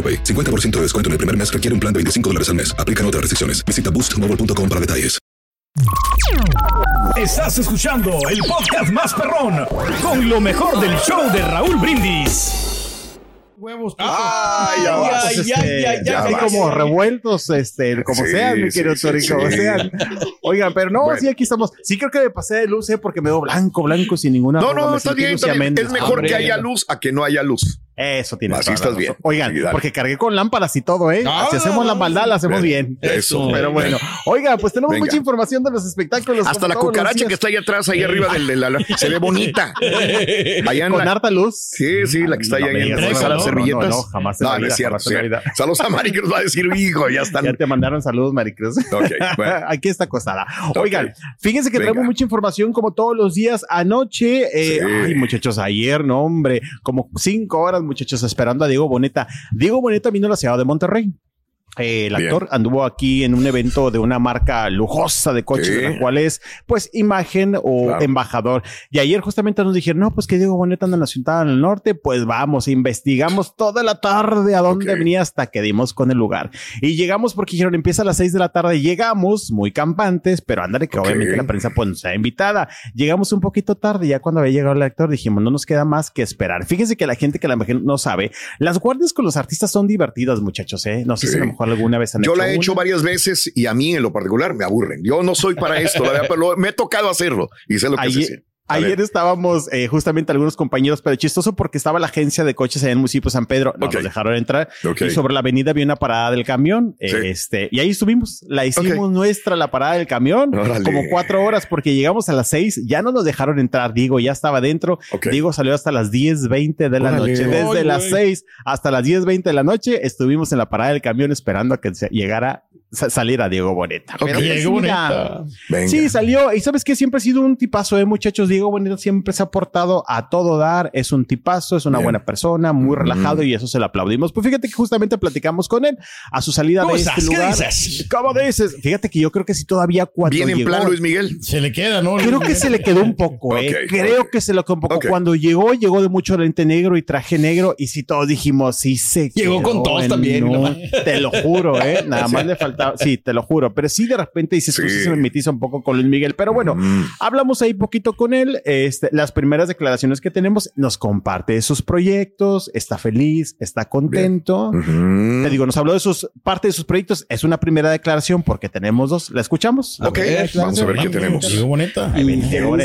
AroPay. 50% de descuento en el primer mes requiere un plan de 25 dólares al mes. Aplican otras restricciones. Visita boostmobile.com para detalles. Estás escuchando el podcast más perrón con lo mejor del show de Raúl Brindis. Huevos, Ay, ya vas, ay, este, ay, ya ay, vas. como revueltos, este, como Sí, sean, mi querido sí, Tori, como sí. sean. Oigan, pero no, Bueno. sí, aquí estamos. Sí, creo que me pasé de luz, ¿eh? porque me veo blanco, blanco, sin ninguna. No, no, está bien. Es mejor Hombre. que haya luz a que no haya luz. Eso tiene Así estás bien. Oigan, Sí, porque cargué con lámparas y todo, ¿eh? Ah, si hacemos la maldad, la hacemos bien. Eso. Pero bueno, oigan, pues tenemos Venga. mucha información de los espectáculos. Hasta la cucaracha que está ahí atrás, ahí arriba del, de la, se ve bonita. Allá en Con la- harta luz. Sí, sí, la que está No ahí en la sala de no, servilletas. no, no, jamás no, no es cierto. Saludos a Mari que nos va a decir, hijo, ya están. Ya te mandaron saludos, Maricruz. Ok, bueno. Aquí está acostada. Oigan, fíjense que Venga. traemos mucha información como todos los días. Anoche, eh, Sí. ay, muchachos, ayer, no, hombre, como cinco horas, muchachos, esperando a Diego Boneta. Diego Boneta vino a la ciudad de Monterrey. Eh, el Bien. actor anduvo aquí en un evento de una marca lujosa de coches, Sí. de la cual es, pues, imagen o Claro. embajador. Y ayer justamente nos dijeron, no, pues que Diego Boneta anda en la ciudad del norte, pues vamos, investigamos toda la tarde a dónde Ok. venía hasta que dimos con el lugar. Y llegamos porque dijeron, empieza a las seis de la tarde, llegamos muy campantes, pero ándale que obviamente la prensa pues nos ha invitada. Llegamos un poquito tarde, ya cuando había llegado el actor dijimos, no nos queda más que esperar. Fíjense que la gente que a lo mejor no sabe, las guardias con los artistas son divertidas, muchachos, ¿eh? No sé Sí. si a lo mejor alguna vez han Yo hecho la he hecho varias veces y a mí en lo particular me aburren. Yo no soy para esto, la verdad, pero me ha tocado hacerlo y sé lo que se Ayer, estábamos eh, justamente algunos compañeros, pero chistoso porque estaba la agencia de coches en el municipio de San Pedro, no nos dejaron entrar. Y sobre la avenida había una parada del camión, eh, Sí. este, y ahí estuvimos, la hicimos nuestra la parada del camión, Órale. como cuatro horas porque llegamos a las seis, ya no nos dejaron entrar, Diego ya estaba dentro. Diego salió hasta las 10:20 de la Órale. noche, desde las seis hasta las 10:20 de la noche estuvimos en la parada del camión esperando a que se- llegara saliera Diego Boneta. Pero Diego Boneta. Venga. Sí, salió. Y sabes que siempre ha sido un tipazo, eh, muchachos. Diego Boneta siempre se ha portado a todo dar. Es un tipazo, es una Bien. buena persona, muy relajado y eso se lo aplaudimos. Pues fíjate que justamente platicamos con él a su salida ¿Cómo de estás? este ¿Qué lugar. dices? ¿Cómo dices? Fíjate que yo creo que si todavía cuando Bien en llegó, plan, Luis Miguel. Se le queda, ¿no? Creo que se le quedó un poco, eh. Creo que se le quedó un poco. Cuando llegó, llegó de mucho lente negro y traje negro. Y si todos dijimos, sí se Llegó quedó con en también. Te lo juro, eh. Nada más le Sí, te lo juro. Pero sí, de repente dices, tú Sí. se me metiste un poco con Luis Miguel. Pero bueno, Mm. hablamos ahí poquito con él. Este, las primeras declaraciones que tenemos, nos comparte de sus proyectos, está feliz, está contento. Te digo, nos habló de sus parte de sus proyectos. Es una primera declaración porque tenemos dos. ¿La escuchamos? La Ok, vamos a ver qué Ah, tenemos. Boneta.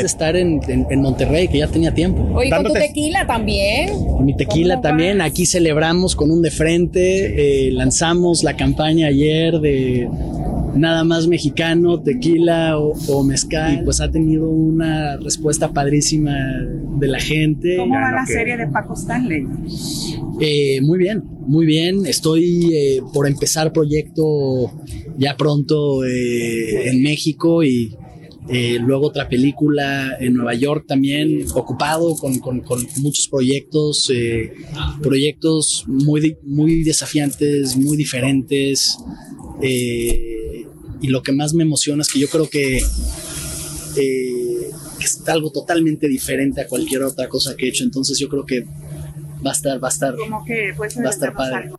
de estar en, en- en Monterrey, que ya tenía tiempo. Oye, con tu Dándote- tequila también. Mi tequila ¿Cómo también, vas? aquí celebramos con un de frente, eh, lanzamos la campaña ayer de nada más mexicano, tequila o, o mezcal, y pues ha tenido una respuesta padrísima de la gente. ¿Cómo va la serie de Paco Stanley? Eh, muy bien, muy bien. Estoy eh, por empezar proyecto ya pronto eh, en México y eh, luego otra película en Nueva York también, ocupado con, con- con muchos proyectos, eh, proyectos muy, muy desafiantes, muy diferentes. Eh, y lo que más me emociona es que yo creo que, eh, que es algo totalmente diferente a cualquier otra cosa que he hecho. Entonces yo creo que va a estar, va a estar, Como que pues va a estar padre.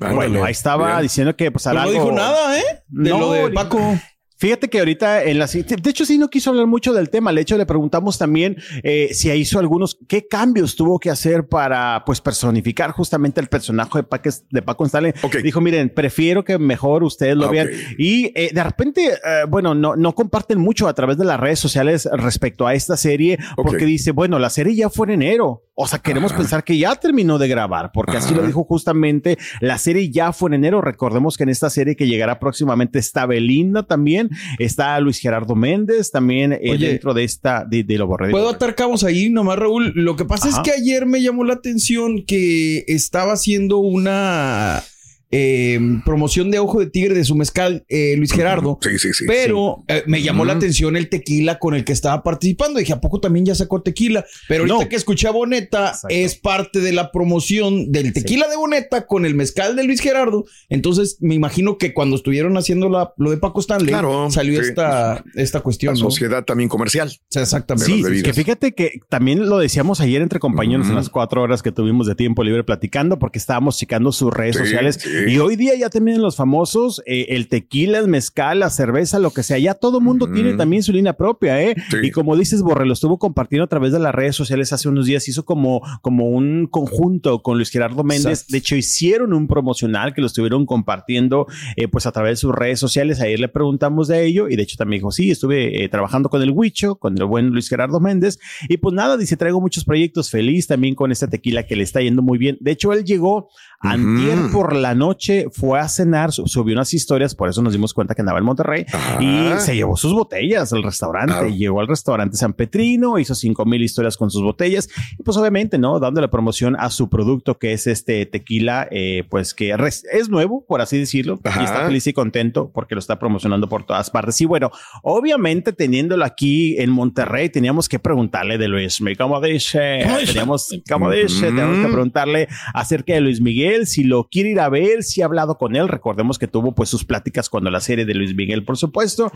Bueno, ahí estaba Bien. diciendo que pues hará no algo- dijo nada, ¿eh? De No, lo de Paco. Fíjate que ahorita en la de hecho sí no quiso hablar mucho del tema. De hecho le preguntamos también eh, si hizo algunos qué cambios tuvo que hacer para pues personificar justamente el personaje de, Paco, de Paco Stanley. Dijo miren prefiero que mejor ustedes lo vean y eh, de repente eh, bueno no no comparten mucho a través de las redes sociales respecto a esta serie porque dice bueno la serie ya fue en enero o sea queremos pensar que ya terminó de grabar porque así lo dijo justamente la serie ya fue en enero. Recordemos que en esta serie que llegará próximamente está Belinda también Está Luis Gerardo Méndez también eh, dentro de esta, de, lo borré. Puedo atar cabos ahí nomás, Raúl. Lo que pasa es que ayer me llamó la atención que estaba haciendo una eh, promoción de Ojo de Tigre de su mezcal, eh, Luis Gerardo. Sí, sí, sí. Pero eh, me llamó la atención el tequila con el que estaba participando. Dije, ¿a poco también ya sacó tequila? Pero ahorita que escuché a Boneta, es parte de la promoción del tequila de Boneta con el mezcal de Luis Gerardo. Entonces, me imagino que cuando estuvieron haciendo la, lo de Paco Stanley, salió esta, esta cuestión. La sociedad también comercial. exactamente. Sí, que fíjate que también lo decíamos ayer entre compañeros en las cuatro horas que tuvimos de tiempo libre platicando, porque estábamos checando sus redes sociales y hoy día ya también los famosos, eh, el tequila, el mezcal, la cerveza, lo que sea, ya todo mundo tiene también su línea propia, ¿eh? Y como dices, Borre, lo estuvo compartiendo a través de las redes sociales hace unos días, hizo como, como un conjunto con Luis Gerardo Méndez. De hecho, hicieron un promocional que lo estuvieron compartiendo eh, pues a través de sus redes sociales. Ayer le preguntamos de ello y de hecho también dijo, sí, estuve eh, trabajando con el Huicho, con el buen Luis Gerardo Méndez. Y pues nada, dice, traigo muchos proyectos, feliz también con este tequila que le está yendo muy bien. De hecho, él llegó Antier por la noche fue a cenar, subió unas historias, por eso nos dimos cuenta que andaba en Monterrey y se llevó sus botellas al restaurante. Llegó al restaurante San Petrino, hizo cinco mil historias con sus botellas y pues obviamente, ¿no? Dándole promoción a su producto que es este tequila, eh, pues que es nuevo, por así decirlo, y está feliz y contento porque lo está promocionando por todas partes. Y bueno, obviamente teniéndolo aquí en Monterrey, teníamos que preguntarle de Luis Miguel, como dice, teníamos, como dice, tenemos que preguntarle acerca de Luis Miguel si lo quiere ir a ver, si ha hablado con él. Recordemos que tuvo pues sus pláticas cuando la serie de Luis Miguel, por supuesto.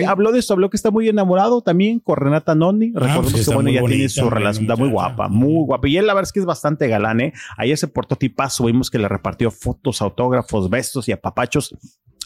Y habló de esto, habló que está muy enamorado también con Renata Noni. Ah, Recordemos pues que bueno, ya tiene su relación, está muy guapa, muy guapa. Y él la verdad es que es bastante galán, ¿eh? Ayer se portó tipazo, vimos que le repartió fotos, autógrafos, bestos y apapachos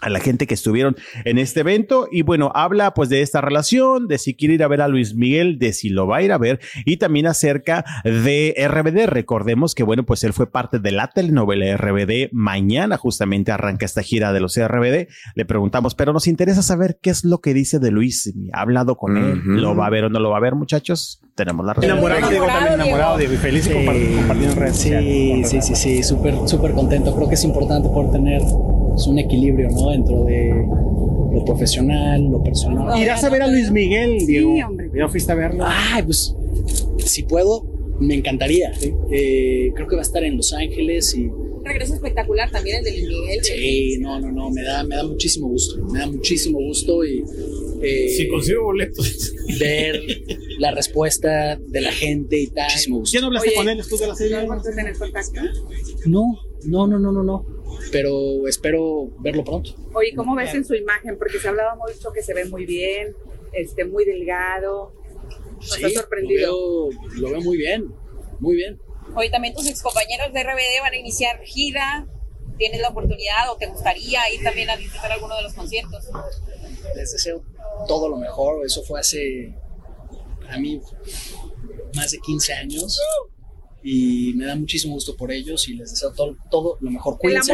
a la gente que estuvieron en este evento y bueno, habla pues de esta relación, de si quiere ir a ver a Luis Miguel, de si lo va a ir a ver y también acerca de RBD. Recordemos que bueno, pues él fue parte de la telenovela RBD. Mañana justamente arranca esta gira de los RBD. Le preguntamos, pero nos interesa saber qué es lo que dice de Luis. ¿Ha hablado con él? ¿Lo va a ver o no lo va a ver, muchachos? Tenemos la respuesta. Enamorado, Diego, también enamorado, Diego, y feliz compartiendo redes Sí, sí, sí, sí, súper, súper contento. Creo que es importante poder tener pues, un equilibrio, ¿no? Dentro de lo profesional, lo personal. ¿Irás a ver a Luis Miguel, Diego? Sí, hombre. ¿Ya fuiste a verlo? Ay, pues, si puedo, me encantaría. Eh, creo que va a estar en Los Ángeles y... Regreso espectacular también el de Luis Miguel. Sí, no, no, no, me da, me da muchísimo gusto. Me da muchísimo gusto y... Eh, si consigo boletos. Ver la respuesta de la gente y tal. Muchísimo gusto. ¿Ya no hablaste con él después de la serie? No, no, no, no, no, no pero espero verlo pronto. Oye, ¿cómo ves en su imagen? Porque se hablaba mucho que se ve muy bien, este, muy delgado. Nos ha sorprendido. Lo veo, lo veo muy bien, muy bien. Oye, también tus excompañeros de RBD van a iniciar gira. ¿Tienes la oportunidad o te gustaría ir también a disfrutar alguno de los conciertos? Les deseo todo lo mejor. Eso fue hace, a mí, más de 15 años y me da muchísimo gusto por ellos y les deseo todo, todo lo mejor. Cuídense.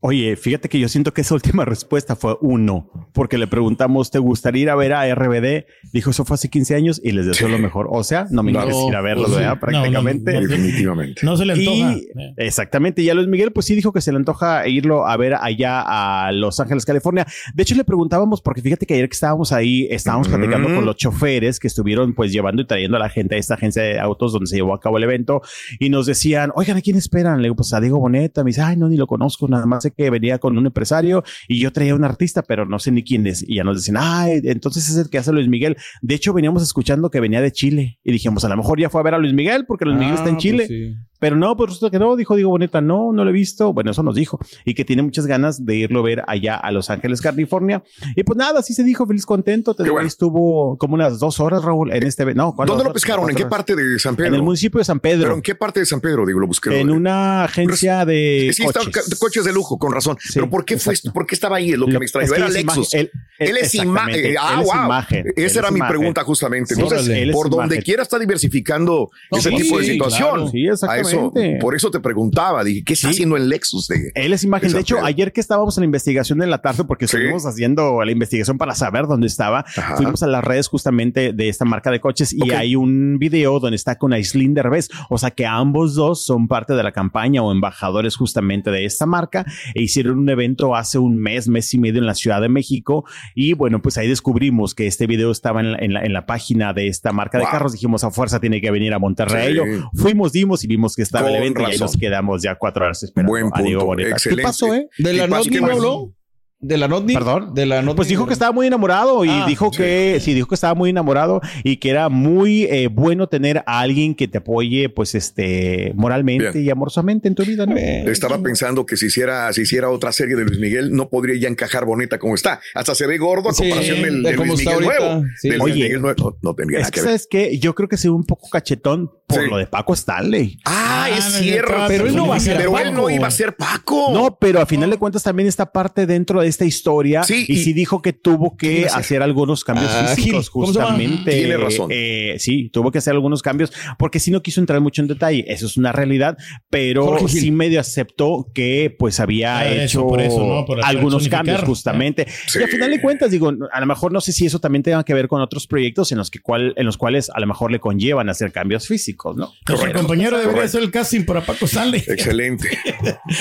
Oye, fíjate que yo siento que esa última respuesta fue uno, porque le preguntamos, ¿te gustaría ir a ver a RBD? Dijo, eso fue hace 15 años y les deseo lo mejor. O sea, no me interesa ir a verlo, ¿verdad? Prácticamente. definitivamente. No se le antoja. exactamente. Y a Luis Miguel, pues sí dijo que se le antoja irlo a ver allá a Los Ángeles, California. De hecho, le preguntábamos, porque fíjate que ayer que estábamos ahí, estábamos platicando con los choferes que estuvieron pues llevando y trayendo a la gente a esta agencia de autos donde se llevó a cabo el evento y nos decían, oigan, ¿a quién esperan? Le digo, pues a Diego Boneta. Me dice, ay, no, ni lo conozco, nada más que venía con un empresario y yo traía un artista, pero no sé ni quién es. Y ya nos decían, ay, entonces es el que hace Luis Miguel. De hecho, veníamos escuchando que venía de Chile y dijimos, a lo mejor ya fue a ver a Luis Miguel porque Luis Miguel está en ah, pues Chile. Pero no, pues resulta que no, dijo Diego Boneta, no, no lo he visto. Bueno, eso nos dijo. Y que tiene muchas ganas de irlo a ver allá a Los Ángeles, California. Y pues nada, así se dijo, feliz contento. Estuvo como unas dos horas, Raúl, en este... No, ¿Dónde lo pescaron? ¿En qué parte de San Pedro? En el municipio de San Pedro. ¿Pero en qué parte de San Pedro, digo, lo busqué? En una agencia de sí, coches. coches de lujo, con razón. Pero ¿por qué fue ¿Por qué estaba ahí? Es lo que me extrañó. Era Lexus. Él es imagen. Exactamente, Ah, wow. imagen, Esa era mi pregunta justamente. Entonces, por donde quiera está diversificando No, ese tipo de situación. claro. Sí, A eso, por eso te preguntaba, dije, ¿qué está haciendo el Lexus de Él es imagen. De hecho, ayer que estábamos en la investigación de la tarde, porque estuvimos haciendo la investigación para saber dónde estaba, fuimos a las redes justamente de esta marca de coches y hay un video donde está con Aislinn Derbez. O sea que ambos dos son parte de la campaña o embajadores justamente de esta marca e hicieron un evento hace un mes, mes y medio en la Ciudad de México. Y bueno, pues ahí descubrimos que este video estaba en la, en la- en la página de esta marca de carros. Dijimos, a fuerza tiene que venir a Monterrey. Sí. Fuimos, dimos y vimos que estaba el evento y ahí nos quedamos ya cuatro horas esperando Buen a Diego punto, Boneta. ¿Qué excelente. pasó, eh? ¿De la ¿Qué no más? habló? ¿De la Notni? Perdón. De la Notni. Pues dijo que estaba muy enamorado y Ah, dijo que sí, dijo que estaba muy enamorado y que era muy eh, bueno tener a alguien que te apoye, pues, este, moralmente Bien. y amorosamente en tu vida, ¿no? Estaba pensando que si hiciera, si hiciera otra serie de Luis Miguel, no podría ya encajar bonita como está. Hasta se ve gordo a Sí, comparación del, de Luis está Miguel nuevo. Sí. Del Oye, Luis Miguel nuevo. No, no tendría Es nada que que ver. sabes que yo creo que se ve un poco cachetón por Sí. lo de Paco Stanley. Ah, es no, cierto. pero él no va a ser Pero él no iba a ser Paco. No, pero a final de cuentas también está parte dentro de esta historia Sí, y, y- sí dijo que tuvo ¿Qué que hacer? hacer algunos cambios Ah, físicos justamente. Tiene razón. Eh, sí, tuvo que hacer algunos cambios porque sí no quiso entrar mucho en detalle. Eso es una realidad, pero Jorge Gil. sí medio aceptó que pues había Ah, eso, hecho por eso, ¿no? Por algunos cambios justamente. Sí. Y a final de cuentas, digo, a lo mejor no sé si eso también tenga que ver con otros proyectos en los que cual, en los cuales a lo mejor le conllevan hacer cambios físicos, ¿no? Nuestro compañero debería Correcto. hacer el casting para Paco Stanley. Excelente.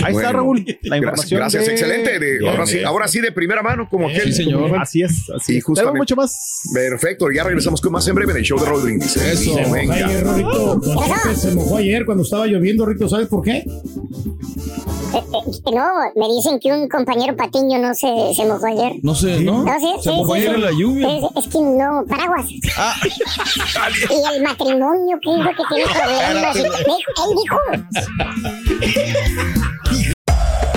Ahí Bueno, está Raúl, la Gracias, información. gracias. de- excelente. De- Bien, ahora, sí. Ahora sí, de primera mano, como aquel. Sí, señor. Así es, así Y es. justamente- Tenemos mucho más. Perfecto, ya regresamos con más en breve en el show de Raúl Brindis. Eso. Venga. ayer, Rorito. Se mojó ayer cuando estaba lloviendo, Rito. ¿Sabes por qué? Eh, eh, no, me dicen que un compañero patiño no se, se mojó ayer. No sé, ¿no? No, sí, Se sí, mojó sí, ayer en la lluvia. Es, es que no, paraguas. Ah, Y el matrimonio, que dijo que tiene problemas. Él dijo.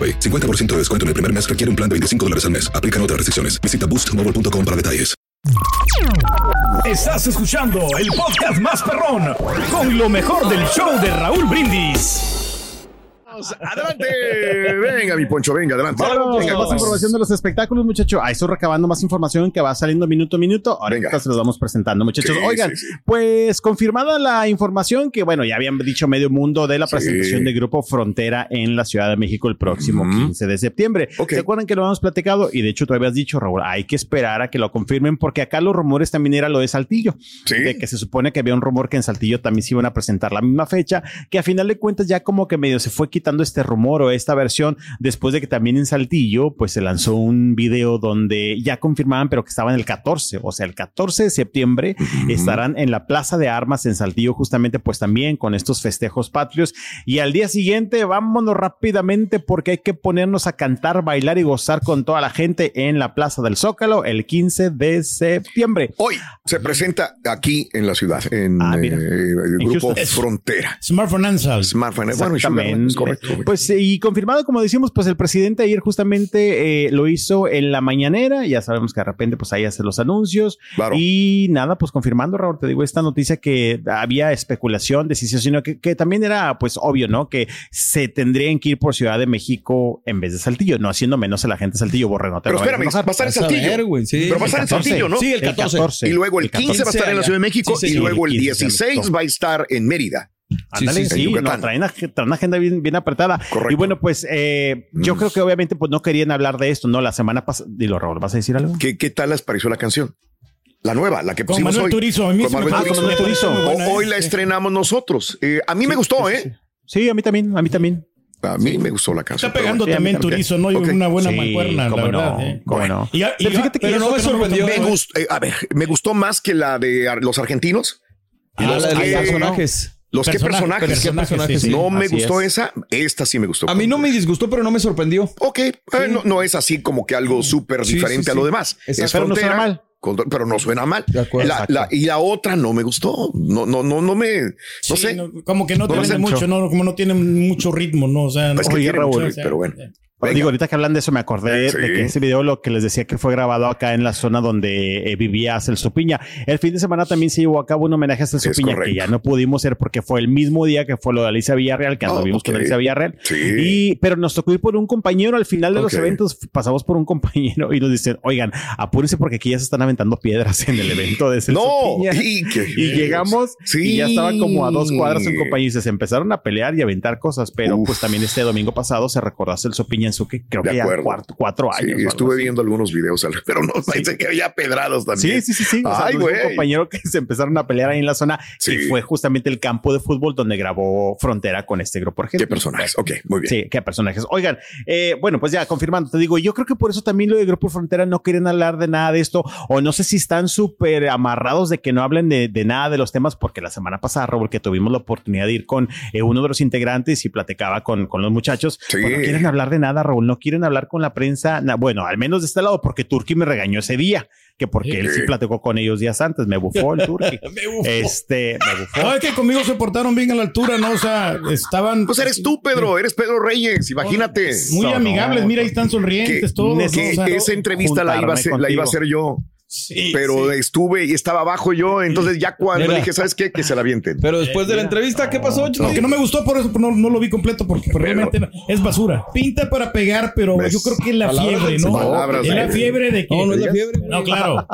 AroPay. 50% de descuento en el primer mes requiere un plan de 25 dólares al mes. Aplican otras restricciones. Visita boostmobile.com para detalles. Estás escuchando el podcast más perrón con lo mejor del show de Raúl Brindis. Adelante. Venga, mi Poncho, venga, adelante. Vámonos Venga, más vamos. información de los espectáculos, muchachos. Ahí estoy recabando más información que va saliendo minuto a minuto. Ahorita Venga. se los vamos presentando, muchachos. Sí, Oigan, sí, sí. pues confirmada la información que, bueno, ya habían dicho medio mundo de la presentación de Grupo Frontera en la Ciudad de México el próximo 15 de septiembre. Ok. ¿Se acuerdan que lo habíamos platicado? Y de hecho, tú habías dicho, Raúl, hay que esperar a que lo confirmen porque acá los rumores también era lo de Saltillo. Sí. De que se supone que había un rumor que en Saltillo también se iban a presentar la misma fecha, que a final de cuentas ya como que medio se fue quitando este rumor o esta versión después de que también en Saltillo pues se lanzó un video donde ya confirmaban pero que estaban el 14, o sea, el 14 de septiembre estarán en la Plaza de Armas en Saltillo justamente pues también con estos festejos patrios y al día siguiente vámonos rápidamente porque hay que ponernos a cantar, bailar y gozar con toda la gente en la Plaza del Zócalo el 15 de septiembre. Hoy se presenta aquí en la ciudad, en Ah, eh, el grupo. Frontera. Smart Financial. Smartphone. Bueno, Correcto. Pues y confirmado, como decimos, pues el presidente ayer justamente eh, lo hizo en la mañanera. Ya sabemos que de repente pues ahí hace los anuncios. Claro. Y nada, pues confirmando, Raúl, te digo, esta noticia que había especulación de si sí o si no, que, que también era pues obvio, ¿no? Que se tendrían que ir por Ciudad de México en vez de Saltillo, no haciendo menos a la gente de Saltillo, borre, no te Pero espérame, va a estar en a ver, Saltillo. güey, sí. Pero va a estar en 14. Saltillo, ¿no? Sí, el 14. Y luego el 15 va a estar en la Ciudad de México Sí, y señor. luego el 15 se 16 anotó. va a estar en Mérida. Ándale, Sí, sí, sí, no, traen, traen una agenda bien, bien apretada. Correcto. Y bueno, pues eh, yo Mm. creo que obviamente pues no querían hablar de esto, ¿no? La semana pasada, dilo Raúl, ¿vas a decir algo? ¿Qué, qué tal les pareció la canción? La nueva, la que Con pusimos Manuel hoy. Turizo, a mí Con sí Manuel Turizo. O- Hoy ¿eh? la Sí. estrenamos nosotros. Eh, a mí me gustó, ¿eh? Sí, a mí también, a mí también. A mí me gustó la canción. Está pegando bueno. también Turizo, ¿no? Y Ok. una buena Sí, mancuerna, la verdad. no, ¿eh? cómo no. Y, Pero fíjate que pero no me sorprendió. Me ¿eh? gustó, eh, a ver, me gustó más que la de los argentinos. Ah, los la de los personajes. Los que Personajes, personajes. personajes, personajes, sí, sí. no me gustó es. esa. Esta sí me gustó. A mí no me disgustó, pero no me sorprendió. Ok, eh, no, no es así como que algo súper Sí, diferente sí, a lo sí. demás. Exacto. Es Pero no frontera, suena mal. con- pero no suena mal. De acuerdo. La- la- y la otra no me gustó. No, no, no, no me. No Sí, sé. no, como que no, No tiene mucho, no, como no tiene mucho ritmo, ¿no? O sea, Es que tiene Raúl, mucho, o sea, pero bueno. eh, Venga. Digo, ahorita que hablan de eso, me acordé Sí. de que ese video lo que les decía que fue grabado acá en la zona donde eh, vivía Celso Piña. El fin de semana también se llevó a cabo un homenaje a Celso Es Piña, correcto. que ya no pudimos ir porque fue el mismo día que fue lo de Alicia Villarreal, que Oh, anduvimos con. Alicia Villarreal. Sí. Y, pero nos tocó ir por un compañero al final de los eventos, pasamos por un compañero y nos dicen, oigan, apúrense porque aquí ya se están aventando piedras en el evento de Celso No, Piña. y, llegamos Sí. y ya estaba como a dos cuadras un compañero y se empezaron a pelear y a aventar cosas, pero Uf. pues también este domingo pasado se recordó a Celso Piña en su que creo De que ya cuatro, cuatro Sí, años. algo estuve así. viendo algunos videos, pero no pensé que había pedrados también. Sí, sí, sí, sí. O sea, Ay, güey. un compañero que se empezaron a pelear ahí en la zona Sí. y fue justamente el campo de fútbol donde grabó Frontera con este grupo. Qué personajes. Ok, muy bien. Sí, qué personajes. Oigan, eh, bueno, pues ya confirmando, te digo, yo creo que por eso también lo de Grupo Frontera no quieren hablar de nada de esto, o no sé si están súper amarrados de que no hablen de, de nada de los temas, porque la semana pasada, Raúl, que tuvimos la oportunidad de ir con eh, uno de los integrantes y platicaba con, con los muchachos, Sí. pues no quieren hablar de nada, Raúl, no quieren hablar con la prensa, na- bueno, al menos de este lado, porque Turki me regañó ese día, que porque él sí platicó con ellos días antes, me bufó el Turki. Me bufó. Este, me bufó. No, es que conmigo se portaron bien a la altura, ¿no? O sea, estaban. Pues eres tú, Pedro, eres Pedro Reyes, imagínate. Muy No, amigables, no, mira, ahí están que, sonrientes todos. O que sea, esa entrevista la iba, a juntarme la iba a hacer yo, sí, pero sí. estuve y estaba abajo yo, entonces ya cuando Mira. dije, ¿sabes qué? Que se la avienten. Pero después de la entrevista, ¿qué pasó? Lo que no me gustó, por eso no, no lo vi completo, porque realmente no- es basura. Pinta para pegar, pero ¿Ves? yo creo que es la Palabras fiebre, ¿no? Palabras es la del- fiebre de que. No, no es la fiebre. No, claro.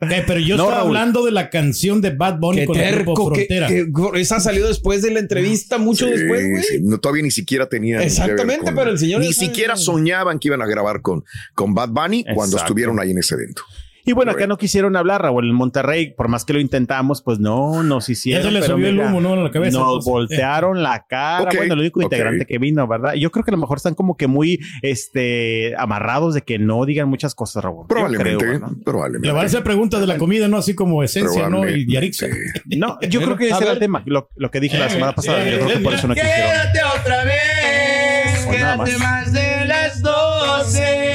Eh, pero yo No, estaba Raúl. hablando de la canción de Bad Bunny Qué con el grupo terco, que, Frontera. que- esa salió después de la entrevista, mucho Sí, después, güey. sí, no, todavía ni siquiera tenían. Exactamente, con- pero el señor Ni sabe- siquiera soñaban que iban a grabar con, con Bad Bunny cuando estuvieron ahí en ese evento. Y bueno, acá no quisieron hablar, Raúl, en Monterrey, por más que lo intentamos, pues no, nos hicieron. Se le subió el humo, ¿no? A la cabeza, Nos entonces. voltearon la cara. Bueno, el único ok. integrante que vino, ¿verdad? Yo creo que a lo mejor están como que muy este, amarrados de que no digan muchas cosas, Raúl. Probablemente, creo, ¿no? probablemente. Le van a hacer preguntas de la comida, ¿no? Así como esencia, ¿no? Y, y Arixa. No, yo creo que ese era el tema, lo, lo que dije la semana pasada. Yo creo que por eso no quisieron. Quédate otra vez, Pues quédate más. más de las doce.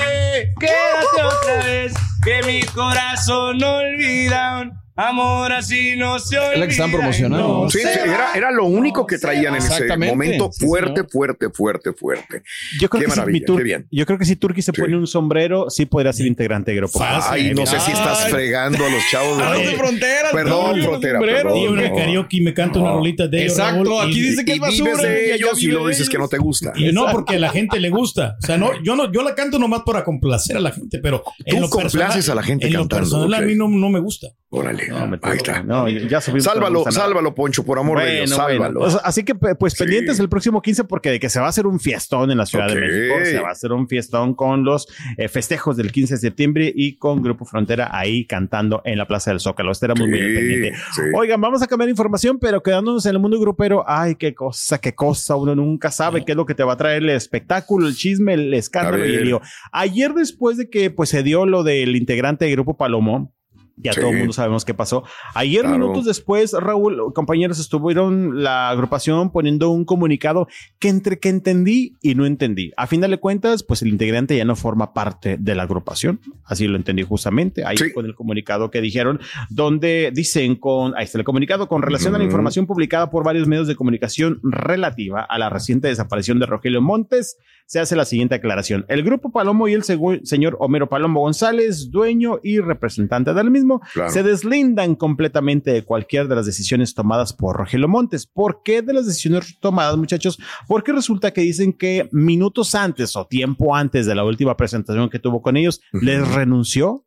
Quédate otra vez, que mi corazón no olvida. Amor así no se olvida. Es la que están promocionando. No Sí, sí, era, era lo único que traían en ese momento. Sí, Fuerte, señor. fuerte, fuerte, fuerte. Yo creo Qué que si, maravilla, Tur- qué bien. yo creo que si Turki se pone un sombrero, sí podría ser integrante de grupo. Ay, no sé si estás fregando a los chavos. de- Ay, de frontera, Perdón, no, frontera, perdón. Y una no. karaoke y me canta una rolita de ellos, Exacto, Raúl, aquí y- dice que Y es basura. vives de ellos y lo dices que no te gusta. Y no, porque a la gente le gusta. O sea, no, yo no, yo la canto nomás para complacer a la gente, pero Tú complaces a la gente en lo cantando, personal a mí no, no me gusta. Órale, No, ahí tengo- está. No, ya subimos. Sálvalo, sálvalo, Poncho, por amor de Dios, bueno. sálvalo. Así que pues Sí. pendientes el próximo 15 porque de que se va a hacer un fiestón en la Ciudad de México, se va a hacer un fiestón con los eh, festejos del 15 de septiembre y con Grupo Frontera ahí cantando en la Plaza del Zócalo. Estaremos muy Sí, al pendiente. sí. Oigan, vamos a cambiar información, pero quedándonos en el mundo grupero, ay, qué cosa, qué cosa, uno nunca sabe qué es lo que te va a traer el espectáculo, el chisme, el escándalo y el lío. Ayer después de que pues se dio lo del integrante de Grupo Palomo, ya Sí. todo el mundo sabemos qué pasó. Ayer, Claro. minutos después, Raúl, compañeros, estuvieron la agrupación poniendo un comunicado que entre que entendí y no entendí. A final de cuentas, pues el integrante ya no forma parte de la agrupación. Así lo entendí justamente. Ahí Sí. con el comunicado que dijeron, donde dicen con, ahí está el comunicado, con relación a la información publicada por varios medios de comunicación relativa a la reciente desaparición de Rogelio Montes, se hace la siguiente aclaración. El grupo Palomo y el señor Homero Palomo González, dueño y representante del mismo, Claro. se deslindan completamente de cualquier de las decisiones tomadas por Rogelio Montes. ¿Por qué de las decisiones tomadas, muchachos? Porque resulta que dicen que minutos antes o tiempo antes de la última presentación que tuvo con ellos, les renunció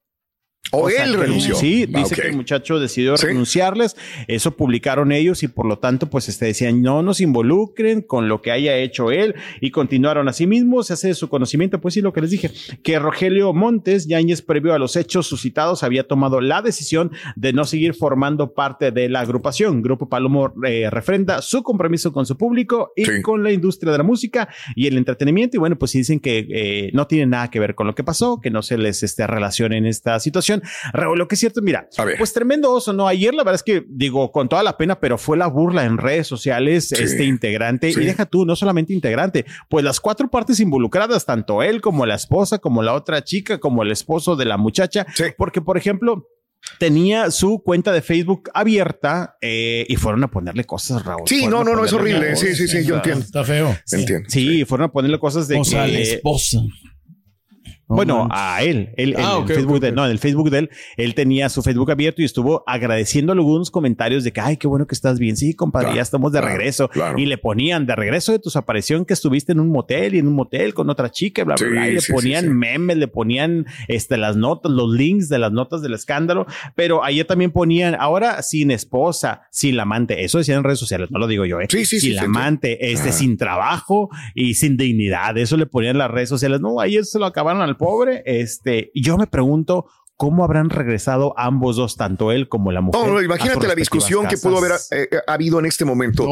O, él renunció. Sí, Ah, dice que el muchacho decidió renunciarles. Eso publicaron ellos y por lo tanto, pues este, decían no nos involucren con lo que haya hecho él y continuaron así mismo. Se hace de su conocimiento, pues sí, lo que les dije, que Rogelio Montes, Yañez, previo a los hechos suscitados, había tomado la decisión de no seguir formando parte de la agrupación. Grupo Palomo eh, refrenda su compromiso con su público y con la industria de la música y el entretenimiento. Y bueno, pues sí dicen que eh, no tiene nada que ver con lo que pasó, que no se les este, relacione en esta situación. Raúl, lo que es cierto, mira, pues tremendo oso, ¿no? Ayer la verdad es que digo con toda la pena, pero fue la burla en redes sociales Sí. este integrante. Sí. Y deja tú, no solamente integrante, pues las cuatro partes involucradas, tanto él como la esposa, como la otra chica, como el esposo de la muchacha. Porque, por ejemplo, tenía su cuenta de Facebook abierta eh, y fueron a ponerle cosas, Raúl. Sí, no, no, no, es horrible. cosas. Sí, sí, sí, yo entiendo. Está feo. Entiendo. Sí, fueron a ponerle cosas de O sea, que la esposa. Bueno, a él, él en Ah, el ok, Facebook ok, de, ok. no, en el Facebook de él, él tenía su Facebook abierto y estuvo agradeciendo algunos comentarios de que, ay, qué bueno que estás bien. Sí, compadre, Claro, ya estamos de claro, regreso. claro. Y le ponían de regreso de tu aparición que estuviste en un motel y en un motel con otra chica, bla, bla, Sí, bla. Y le sí, ponían sí. memes, le ponían este, las notas, los links de las notas del escándalo. Pero ayer también ponían, ahora sin esposa, sin la amante. Eso decían en redes sociales, no lo digo yo, ¿eh? Sí, sí, sí, sin la amante, este, Ah. sin trabajo y sin dignidad. Eso le ponían en las redes sociales. No, ayer se lo acabaron al pobre. Este, y yo me pregunto cómo habrán regresado ambos dos, tanto él como la mujer. No, no, imagínate la discusión que pudo haber eh, eh, habido en este momento.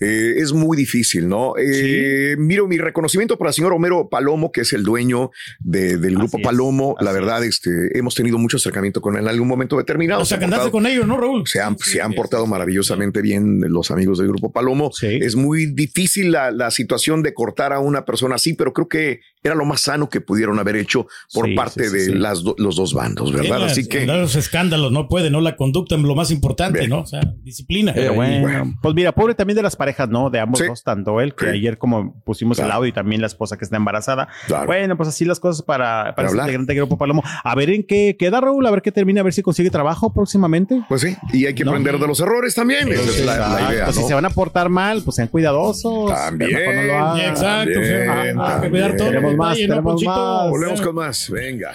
Eh, es muy difícil, ¿no? Eh, Miro mi reconocimiento para el señor Homero Palomo, que es el dueño de- del grupo Palomo. La verdad, este, hemos tenido mucho acercamiento con él en algún momento determinado. O sea, Se que portado- con ellos, ¿no, Raúl? se han, se han portado maravillosamente bien los amigos del Grupo Palomo. Es muy difícil la, la situación de cortar a una persona así, pero creo que era lo más sano que pudieron haber hecho por parte de. Las do- los dos bandos, ¿verdad? Las- Así que Los escándalos no puede, no la conducta, lo más importante, ¿no? O sea, disciplina. Pero bueno, pues mira, pobre también de las parejas, ¿no? De ambos dos, tanto él, que ayer como pusimos el audio y también la esposa que está embarazada. Bueno, pues así las cosas para, para hablar. integrante grupo Palomo. A ver en qué queda Raúl, a ver qué termina, a ver si consigue trabajo próximamente. Pues sí, y hay que aprender de los errores también. Esa es la, idea. Si ¿no? se van a portar mal, pues sean cuidadosos. También. No lo hagan. Exacto, También, ah, hay que cuidar todo. Tenemos más, detalle, ¿no, tenemos más. Volvemos con más. Venga.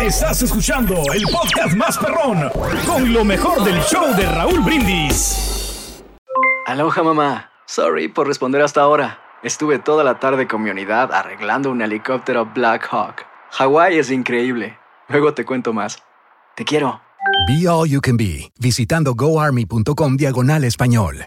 Estás escuchando el podcast más perrón con lo mejor del show de Raúl Brindis. Aloha mamá. Sorry por responder hasta ahora. Estuve toda la tarde con mi unidad arreglando un helicóptero Black Hawk. Hawái es increíble. Luego te cuento más. Te quiero. Be All You Can Be, visitando goarmy.com diagonal español.